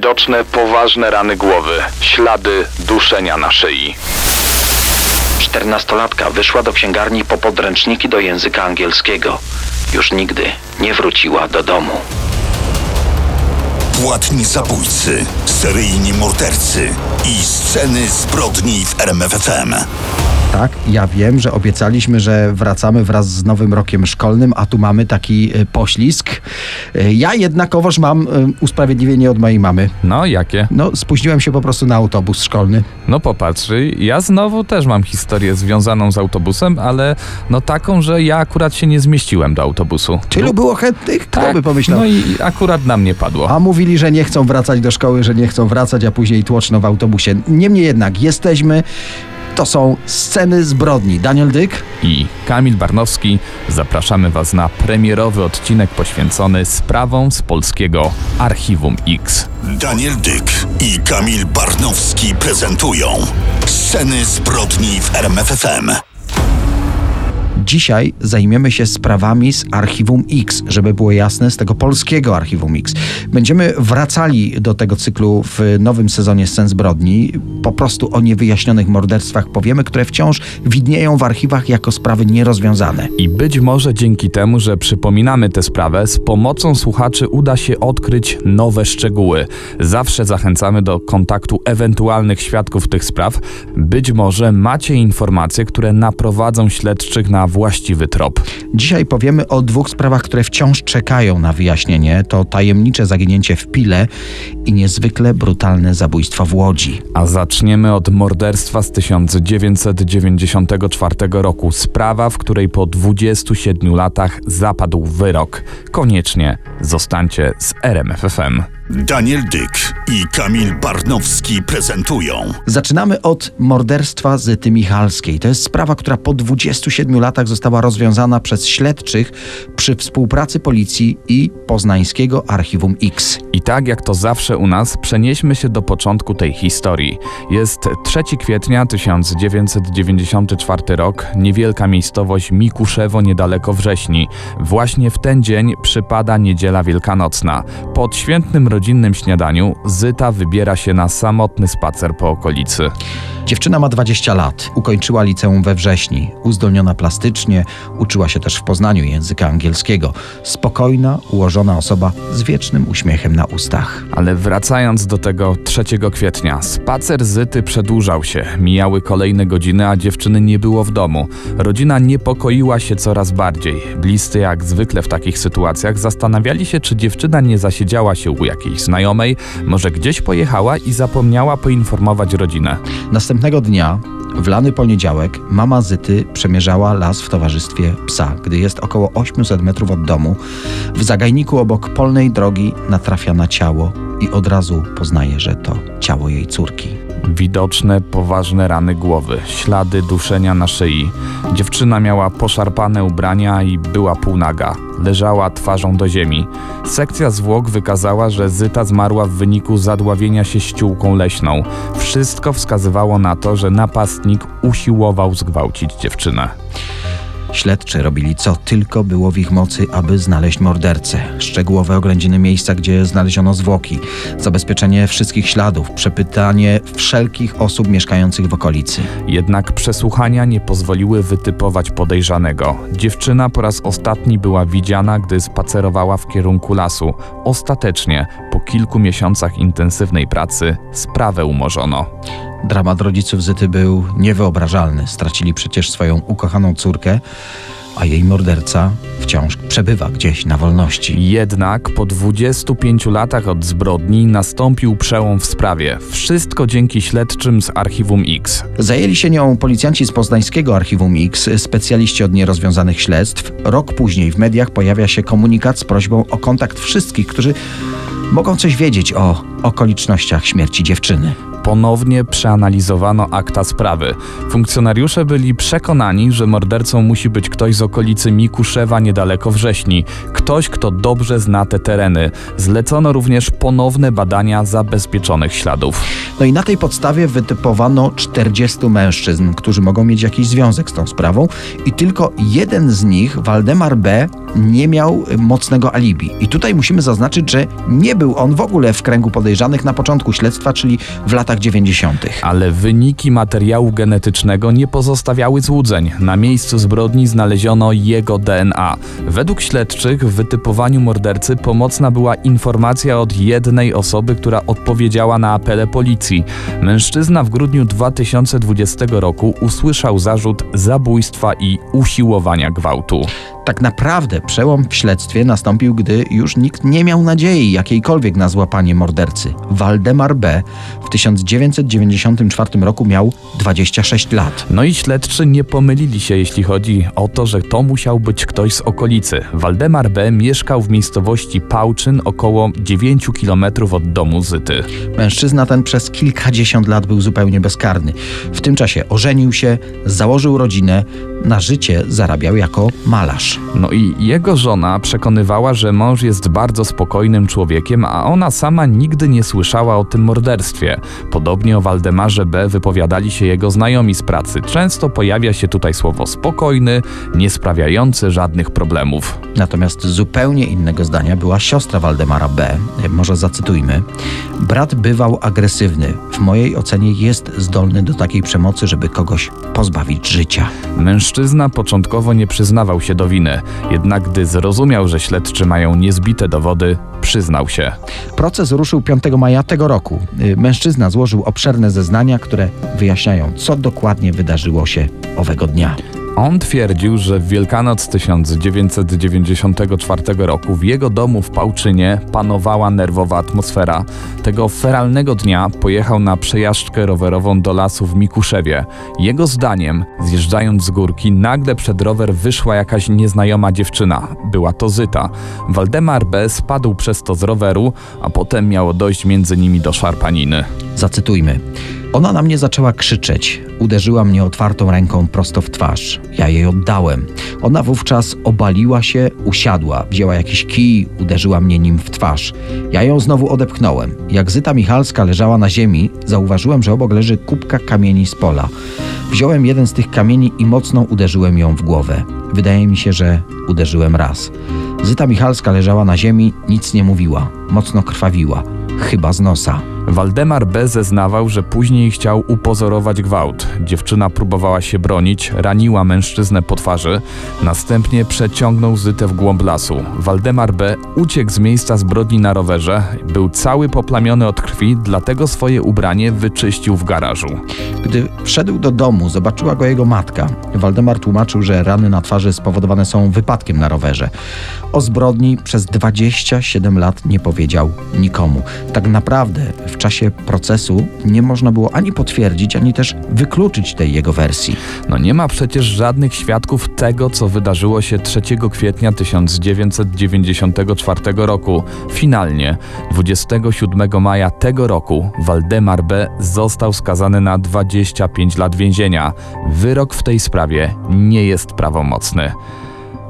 Widoczne poważne rany głowy, ślady duszenia na szyi. Czternastolatka wyszła do księgarni po podręczniki do języka angielskiego. Już nigdy nie wróciła do domu. Płatni zabójcy, seryjni mordercy i sceny zbrodni w RMFFM. Tak, ja wiem, że obiecaliśmy, że wracamy wraz z nowym rokiem szkolnym, a tu mamy taki y, poślizg. Y, Ja jednakowoż mam y, usprawiedliwienie od mojej mamy. No, jakie? No, spóźniłem się po prostu na autobus szkolny. No popatrz, ja znowu też mam historię związaną z autobusem, ale no taką, że ja akurat się nie zmieściłem do autobusu. Tylu było chętnych? Kto by pomyślał? No i akurat na mnie padło. A mówili, że nie chcą wracać do szkoły, że nie chcą wracać, a później tłoczno w autobusie. Niemniej jednak jesteśmy. To są sceny zbrodni. Daniel Dyk, I Kamil Barnowski, zapraszamy Was na premierowy odcinek poświęcony sprawom z polskiego Archiwum X. Daniel Dyk i Kamil Barnowski prezentują sceny zbrodni w RMFFM. Dzisiaj zajmiemy się sprawami z Archiwum X, żeby było jasne, z tego polskiego Archiwum X. Będziemy wracali do tego cyklu w nowym sezonie Scen Zbrodni. Po prostu o niewyjaśnionych morderstwach powiemy, które wciąż widnieją w archiwach jako sprawy nierozwiązane. I być może dzięki temu, że przypominamy tę sprawę, z pomocą słuchaczy uda się odkryć nowe szczegóły. Zawsze zachęcamy do kontaktu ewentualnych świadków tych spraw. Być może macie informacje, które naprowadzą śledczych na właściwy trop. Dzisiaj powiemy o dwóch sprawach, które wciąż czekają na wyjaśnienie. To tajemnicze zaginięcie w Pile i niezwykle brutalne zabójstwo w Łodzi. A zaczniemy od morderstwa z 1994 roku. Sprawa, w której po 27 latach zapadł wyrok. Koniecznie zostańcie z RMFFM. Daniel Dyk i Kamil Barnowski prezentują Zaczynamy od morderstwa Zyty Michalskiej. To jest sprawa, która po 27 latach została rozwiązana przez śledczych przy współpracy policji i poznańskiego Archiwum X. I tak jak to zawsze u nas, przenieśmy się do początku tej historii. Jest 3 kwietnia 1994 rok, niewielka miejscowość Mikuszewo niedaleko Wrześni. Właśnie w ten dzień przypada niedziela wielkanocna. Po odświętnym rodzinnym śniadaniu Zyta wybiera się na samotny spacer po okolicy. Dziewczyna ma 20 lat, ukończyła liceum we wrześni, uzdolniona plastycznie, uczyła się też w Poznaniu języka angielskiego. Spokojna, ułożona osoba z wiecznym uśmiechem na ustach. Ale wracając do tego 3 kwietnia, spacer Zyty przedłużał się. Mijały kolejne godziny, a dziewczyny nie było w domu. Rodzina niepokoiła się coraz bardziej. Bliscy, jak zwykle w takich sytuacjach, zastanawiali się, czy dziewczyna nie zasiedziała się u jakiejś znajomej, może gdzieś pojechała i zapomniała poinformować rodzinę. Następnego dnia, w lany poniedziałek, mama Zyty przemierzała las w towarzystwie psa. Gdy jest około 800 metrów od domu, w zagajniku obok polnej drogi natrafia na ciało i od razu poznaje, że to ciało jej córki. Widoczne, poważne rany głowy, ślady duszenia na szyi. Dziewczyna miała poszarpane ubrania i była półnaga. Leżała twarzą do ziemi. Sekcja zwłok wykazała, że Zyta zmarła w wyniku zadławienia się ściółką leśną. Wszystko wskazywało na to, że napastnik usiłował zgwałcić dziewczynę. Śledczy robili co tylko było w ich mocy, aby znaleźć mordercę. Szczegółowe oględziny miejsca, gdzie znaleziono zwłoki, zabezpieczenie wszystkich śladów, przepytanie wszelkich osób mieszkających w okolicy. Jednak przesłuchania nie pozwoliły wytypować podejrzanego. Dziewczyna po raz ostatni była widziana, gdy spacerowała w kierunku lasu. Ostatecznie, po kilku miesiącach intensywnej pracy, sprawę umorzono. Dramat rodziców Zyty był niewyobrażalny. Stracili przecież swoją ukochaną córkę, a jej morderca wciąż przebywa gdzieś na wolności. Jednak po 25 latach od zbrodni nastąpił przełom w sprawie. Wszystko dzięki śledczym z Archiwum X. Zajęli się nią policjanci z poznańskiego Archiwum X, specjaliści od nierozwiązanych śledztw. Rok później w mediach pojawia się komunikat z prośbą o kontakt wszystkich, którzy mogą coś wiedzieć o okolicznościach śmierci dziewczyny. Ponownie przeanalizowano akta sprawy. Funkcjonariusze byli przekonani, że mordercą musi być ktoś z okolicy Mikuszewa niedaleko Wrześni. Ktoś, kto dobrze zna te tereny. Zlecono również ponowne badania zabezpieczonych śladów. No i na tej podstawie wytypowano 40 mężczyzn, którzy mogą mieć jakiś związek z tą sprawą i tylko jeden z nich, Waldemar B., nie miał mocnego alibi. I tutaj musimy zaznaczyć, że nie był on w ogóle w kręgu podejrzanych na początku śledztwa, czyli w latach 90. Ale wyniki materiału genetycznego nie pozostawiały złudzeń. Na miejscu zbrodni znaleziono jego DNA. Według śledczych w wytypowaniu mordercy pomocna była informacja od jednej osoby, która odpowiedziała na apele policji. Mężczyzna w grudniu 2020 roku usłyszał zarzut zabójstwa i usiłowania gwałtu. Tak naprawdę przełom w śledztwie nastąpił, gdy już nikt nie miał nadziei jakiejkolwiek na złapanie mordercy. Waldemar B. w 1994 roku miał 26 lat. No i śledczy nie pomylili się, jeśli chodzi o to, że to musiał być ktoś z okolicy. Waldemar B. mieszkał w miejscowości Pałczyn, około 9 km od domu Zyty. Mężczyzna ten przez kilkadziesiąt lat był zupełnie bezkarny. W tym czasie ożenił się, założył rodzinę, na życie zarabiał jako malarz. No i jego żona przekonywała, że mąż jest bardzo spokojnym człowiekiem, a ona sama nigdy nie słyszała o tym morderstwie. Podobnie o Waldemarze B. wypowiadali się jego znajomi z pracy. Często pojawia się tutaj słowo spokojny, nie sprawiający żadnych problemów. Natomiast zupełnie innego zdania była siostra Waldemara B. Może zacytujmy. Brat bywał agresywny. W mojej ocenie jest zdolny do takiej przemocy, żeby kogoś pozbawić życia. Mężczyzna początkowo nie przyznawał się do winy, jednak gdy zrozumiał, że śledczy mają niezbite dowody, przyznał się. Proces ruszył 5 maja tego roku. Y, Mężczyzna złożył obszerne zeznania, które wyjaśniają, co dokładnie wydarzyło się owego dnia. On twierdził, że w Wielkanoc 1994 roku w jego domu w Pałczynie panowała nerwowa atmosfera. Tego feralnego dnia pojechał na przejażdżkę rowerową do lasu w Mikuszewie. Jego zdaniem, zjeżdżając z górki, nagle przed rower wyszła jakaś nieznajoma dziewczyna. Była to Zyta. Waldemar B. spadł przez to z roweru, a potem miało dojść między nimi do szarpaniny. Zacytujmy. Ona na mnie zaczęła krzyczeć. Uderzyła mnie otwartą ręką prosto w twarz. Ja jej oddałem. Ona wówczas obaliła się, usiadła, wzięła jakiś kij, uderzyła mnie nim w twarz. Ja ją znowu odepchnąłem. Jak Zyta Michalska leżała na ziemi, zauważyłem, że obok leży kubka kamieni z pola. Wziąłem jeden z tych kamieni i mocno uderzyłem ją w głowę. Wydaje mi się, że uderzyłem raz. Zyta Michalska leżała na ziemi, nic nie mówiła. Mocno krwawiła. Chyba z nosa. Waldemar B. zeznawał, że później chciał upozorować gwałt. Dziewczyna próbowała się bronić, raniła mężczyznę po twarzy, następnie przeciągnął Zytę w głąb lasu. Waldemar B. uciekł z miejsca zbrodni na rowerze, był cały poplamiony od krwi, dlatego swoje ubranie wyczyścił w garażu. Gdy wszedł do domu, zobaczyła go jego matka. Waldemar tłumaczył, że rany na twarzy spowodowane są wypadkiem na rowerze. O zbrodni przez 27 lat nie powiedział nikomu. Tak naprawdę w czasie procesu nie można było ani potwierdzić, ani też wykluczyć tej jego wersji. No nie ma przecież żadnych świadków tego, co wydarzyło się 3 kwietnia 1994 roku. Finalnie, 27 maja tego roku, Waldemar B. został skazany na 25 lat więzienia. Wyrok w tej sprawie nie jest prawomocny.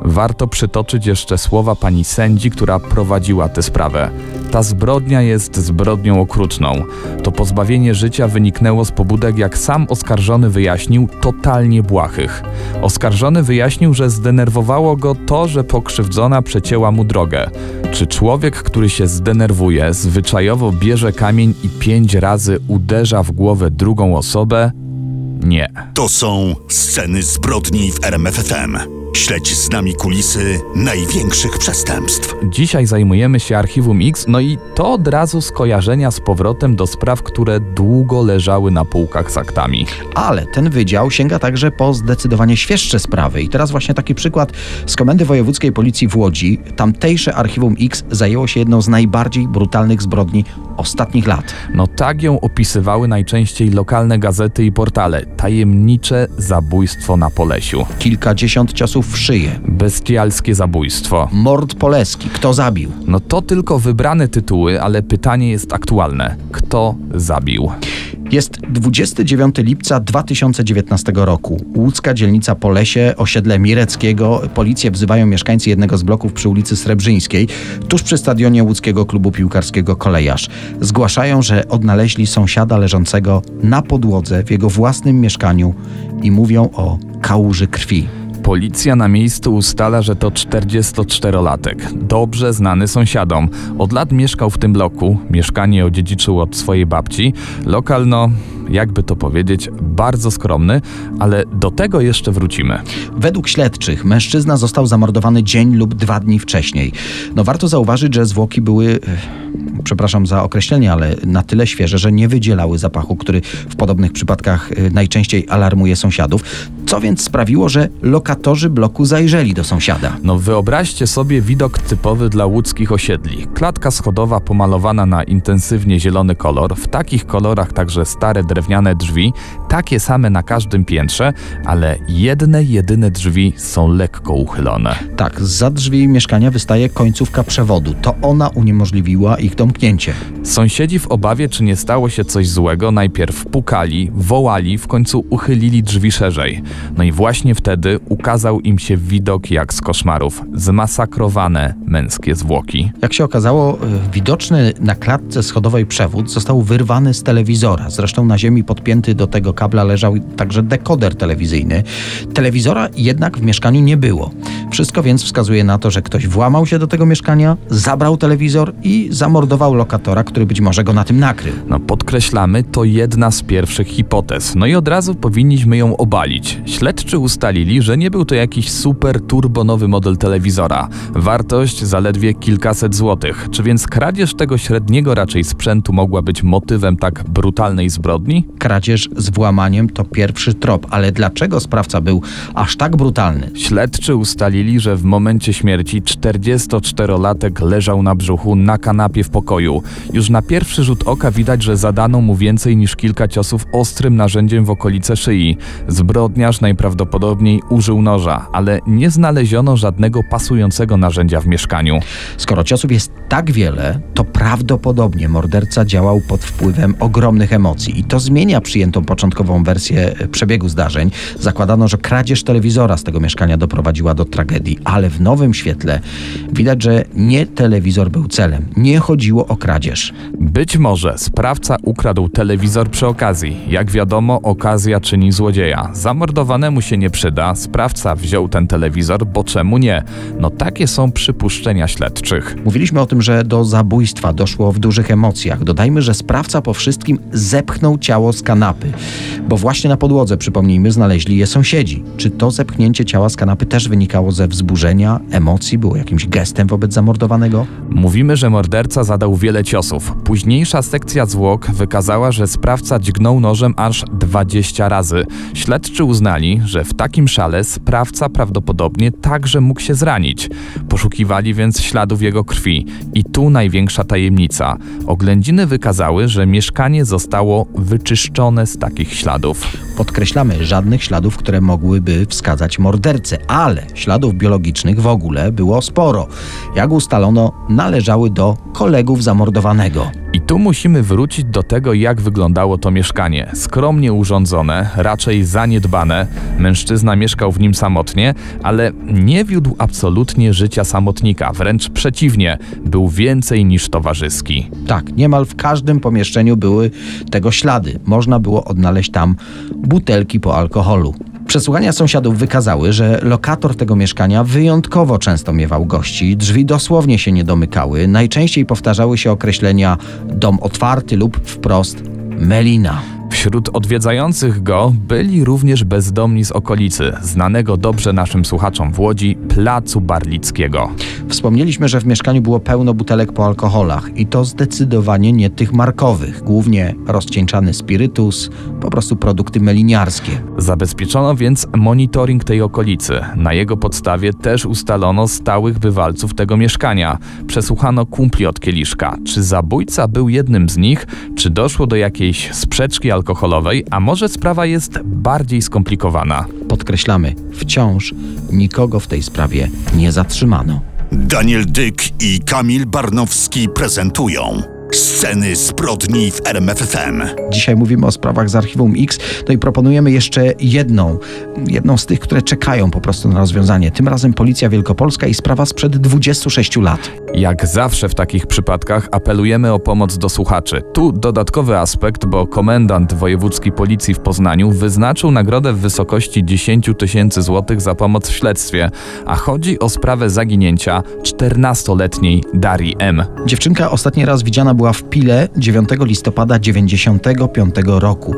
Warto przytoczyć jeszcze słowa pani sędzi, która prowadziła tę sprawę. Ta zbrodnia jest zbrodnią okrutną. To pozbawienie życia wyniknęło z pobudek, jak sam oskarżony wyjaśnił, totalnie błahych. Oskarżony wyjaśnił, że zdenerwowało go to, że pokrzywdzona przecięła mu drogę. Czy człowiek, który się zdenerwuje, zwyczajowo bierze kamień i pięć razy uderza w głowę drugą osobę? Nie. To są sceny zbrodni w RMFFM. Śledź z nami kulisy największych przestępstw. Dzisiaj zajmujemy się Archiwum X, no i to od razu skojarzenia z powrotem do spraw, które długo leżały na półkach z aktami. Ale ten wydział sięga także po zdecydowanie świeższe sprawy. I teraz właśnie taki przykład z Komendy Wojewódzkiej Policji w Łodzi. Tamtejsze Archiwum X zajęło się jedną z najbardziej brutalnych zbrodni ostatnich lat. No tak ją opisywały najczęściej lokalne gazety i portale. Tajemnicze zabójstwo na Polesiu. Kilkadziesiąt ciosów w szyję. Bestialskie zabójstwo. Mord Poleski. Kto zabił? No to tylko wybrane tytuły, ale pytanie jest aktualne. Kto zabił? Jest 29 lipca 2019 roku. Łódzka dzielnica Polesie, osiedle Mireckiego. Policję wzywają mieszkańcy jednego z bloków przy ulicy Srebrzyńskiej, tuż przy stadionie łódzkiego klubu piłkarskiego Kolejarz. Zgłaszają, że odnaleźli sąsiada leżącego na podłodze w jego własnym mieszkaniu i mówią o kałuży krwi. Policja na miejscu ustala, że to 44-latek, dobrze znany sąsiadom. Od lat mieszkał w tym bloku, mieszkanie odziedziczył od swojej babci. Lokal, no, jakby to powiedzieć, bardzo skromny, ale do tego jeszcze wrócimy. Według śledczych mężczyzna został zamordowany dzień lub dwa dni wcześniej. No warto zauważyć, że zwłoki były, e, przepraszam za określenie, ale na tyle świeże, że nie wydzielały zapachu, który w podobnych przypadkach e, najczęściej alarmuje sąsiadów. Co więc sprawiło, że lokatorzy bloku zajrzeli do sąsiada. No wyobraźcie sobie widok typowy dla łódzkich osiedli. Klatka schodowa pomalowana na intensywnie zielony kolor, w takich kolorach także stare drewniane drzwi, takie same na każdym piętrze, ale jedne jedyne drzwi są lekko uchylone. Tak, za drzwi mieszkania wystaje końcówka przewodu. To ona uniemożliwiła ich domknięcie. Sąsiedzi w obawie, czy nie stało się coś złego, najpierw pukali, wołali, w końcu uchylili drzwi szerzej. No i właśnie wtedy ukazał im się widok jak z koszmarów zmasakrowane męskie zwłoki. Jak się okazało, e, widoczny na klatce schodowej przewód został wyrwany z telewizora. Zresztą na ziemi podpięty do tego kabla leżał także dekoder telewizyjny. Telewizora jednak w mieszkaniu nie było. Wszystko więc wskazuje na to, że ktoś włamał się do tego mieszkania, zabrał telewizor i zamordował lokatora, który być może go na tym nakrył. No podkreślamy, to jedna z pierwszych hipotez. No i od razu powinniśmy ją obalić. Śledczy ustalili, że nie był to jakiś super turbonowy model telewizora. Wartość zaledwie kilkaset złotych. Czy więc kradzież tego średniego raczej sprzętu mogła być motywem tak brutalnej zbrodni? Kradzież z włamaniem to pierwszy trop, ale dlaczego sprawca był aż tak brutalny? Śledczy ustalili, że w momencie śmierci 44-latek leżał na brzuchu na kanapie w pokoju. Już na pierwszy rzut oka widać, że zadano mu więcej niż kilka ciosów ostrym narzędziem w okolice szyi. Zbrodniarz najprawdopodobniej użył noża, ale nie znaleziono żadnego pasującego narzędzia w mieszkaniu. Skoro ciosów jest tak wiele, to prawdopodobnie morderca działał pod wpływem ogromnych emocji i to zmienia przyjętą początkową wersję e, przebiegu zdarzeń. Zakładano, że kradzież telewizora z tego mieszkania doprowadziła do tragedii, ale w nowym świetle widać, że nie telewizor był celem. Nie chodziło o kradzież. Być może sprawca ukradł telewizor przy okazji. Jak wiadomo, okazja czyni złodzieja. Zamordowanemu się nie przyda, sprawca wziął ten telewizor, bo czemu nie? No takie są przypuszczenia śledczych. Mówiliśmy o tym, że do zabójstwa doszło w dużych emocjach. Dodajmy, że sprawca po wszystkim zepchnął ciało z kanapy, bo właśnie na podłodze, przypomnijmy, znaleźli je sąsiedzi. Czy to zepchnięcie ciała z kanapy też wynikało ze wzburzenia, emocji, było jakimś gestem wobec zamordowanego? Mówimy, że morderca zadał wiele ciosów. Późniejsza sekcja zwłok wykazała, że sprawca dźgnął nożem aż 20 razy. Śledczy uznali, że w takim szale sprawca prawdopodobnie także mógł się zranić. Poszukiwali więc śladów jego krwi. I tu największa tajemnica. Oględziny wykazały, że mieszkanie zostało wyczyszczone z takich śladów. Podkreślamy, żadnych śladów, które mogłyby wskazać mordercę, ale śladów biologicznych w ogóle było sporo. Jak ustalono, należały do kolegów zamordowanego. I tu musimy wrócić do tego, jak wyglądało to mieszkanie. Skromnie urządzone, raczej zaniedbane. Mężczyzna mieszkał w nim samotnie, ale nie wiódł absolutnie życia samotnika. Wręcz przeciwnie, był więcej niż towarzyski. Tak, niemal w każdym pomieszczeniu były tego ślady. Można było odnaleźć tam butelki po alkoholu. Przesłuchania sąsiadów wykazały, że lokator tego mieszkania wyjątkowo często miewał gości, drzwi dosłownie się nie domykały, najczęściej powtarzały się określenia dom otwarty lub wprost melina. Wśród odwiedzających go byli również bezdomni z okolicy, znanego dobrze naszym słuchaczom w Łodzi, Placu Barlickiego. Wspomnieliśmy, że w mieszkaniu było pełno butelek po alkoholach i to zdecydowanie nie tych markowych, głównie rozcieńczany spirytus, po prostu produkty meliniarskie. Zabezpieczono więc monitoring tej okolicy. Na jego podstawie też ustalono stałych bywalców tego mieszkania. Przesłuchano kumpli od kieliszka. Czy zabójca był jednym z nich, czy doszło do jakiejś sprzeczki alkoholowej, a może sprawa jest bardziej skomplikowana? Podkreślamy, wciąż nikogo w tej sprawie nie zatrzymano. Daniel Dyk i Kamil Barnowski prezentują Sceny zbrodni w RMFFM. Dzisiaj mówimy o sprawach z Archiwum X, no i proponujemy jeszcze jedną, jedną z tych, które czekają po prostu na rozwiązanie. Tym razem Policja Wielkopolska i sprawa sprzed 26 lat. Jak zawsze w takich przypadkach apelujemy o pomoc do słuchaczy. Tu dodatkowy aspekt, bo komendant wojewódzki policji w Poznaniu wyznaczył nagrodę w wysokości 10 tysięcy złotych za pomoc w śledztwie, a chodzi o sprawę zaginięcia 14-letniej Darii M. Dziewczynka ostatni raz widziana była w Pile 9 listopada 95 roku.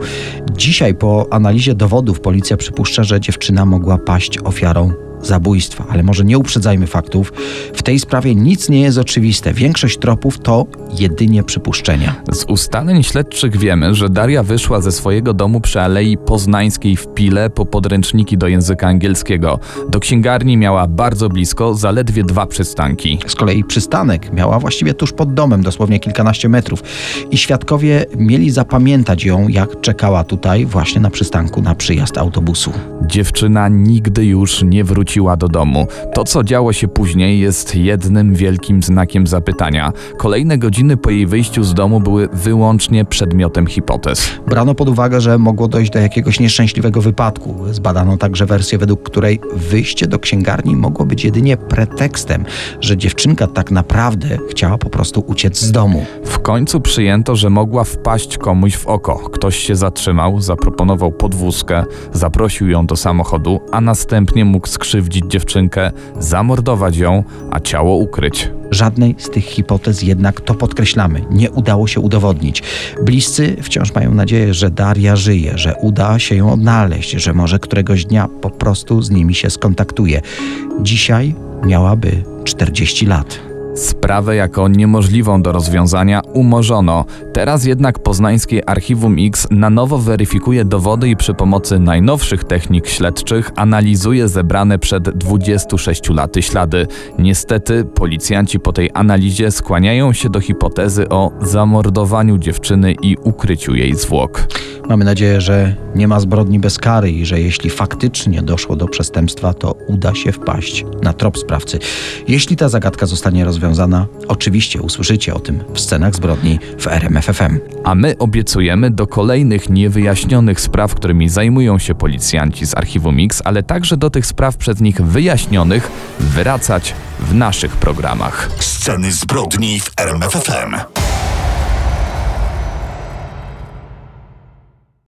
Dzisiaj po analizie dowodów policja przypuszcza, że dziewczyna mogła paść ofiarą zabójstwa, ale może nie uprzedzajmy faktów. W tej sprawie nic nie jest oczywiste. Większość tropów to jedynie przypuszczenia. Z ustaleń śledczych wiemy, że Daria wyszła ze swojego domu przy Alei Poznańskiej w Pile po podręczniki do języka angielskiego. Do księgarni miała bardzo blisko, zaledwie dwa przystanki. Z kolei przystanek miała właściwie tuż pod domem, dosłownie kilkanaście metrów. I świadkowie mieli zapamiętać ją, jak czekała tutaj właśnie na przystanku na przyjazd autobusu. Dziewczyna nigdy już nie wróciła do domu. To, co działo się później, jest jednym wielkim znakiem zapytania. Kolejne godziny po jej wyjściu z domu były wyłącznie przedmiotem hipotez. Brano pod uwagę, że mogło dojść do jakiegoś nieszczęśliwego wypadku. Zbadano także wersję, według której wyjście do księgarni mogło być jedynie pretekstem, że dziewczynka tak naprawdę chciała po prostu uciec z domu. W końcu przyjęto, że mogła wpaść komuś w oko. Ktoś się zatrzymał, zaproponował podwózkę, zaprosił ją do samochodu, a następnie mógł skrzywdzić dziewczynkę, zamordować ją, a ciało ukryć. Żadnej z tych hipotez jednak, to podkreślamy, nie udało się udowodnić. Bliscy wciąż mają nadzieję, że Daria żyje, że uda się ją odnaleźć, że może któregoś dnia po prostu z nimi się skontaktuje. Dzisiaj miałaby 40 lat. Sprawę jako niemożliwą do rozwiązania umorzono. Teraz jednak poznańskie Archiwum X na nowo weryfikuje dowody i przy pomocy najnowszych technik śledczych analizuje zebrane przed 26 laty ślady. Niestety policjanci po tej analizie skłaniają się do hipotezy o zamordowaniu dziewczyny i ukryciu jej zwłok. Mamy nadzieję, że nie ma zbrodni bez kary i że jeśli faktycznie doszło do przestępstwa, to uda się wpaść na trop sprawcy. Jeśli ta zagadka zostanie rozwiązana, oczywiście usłyszycie o tym w scenach zbrodni w RMFFM. A my obiecujemy do kolejnych niewyjaśnionych spraw, którymi zajmują się policjanci z Archiwum X, ale także do tych spraw przez nich wyjaśnionych wracać w naszych programach. Sceny zbrodni w RMFFM.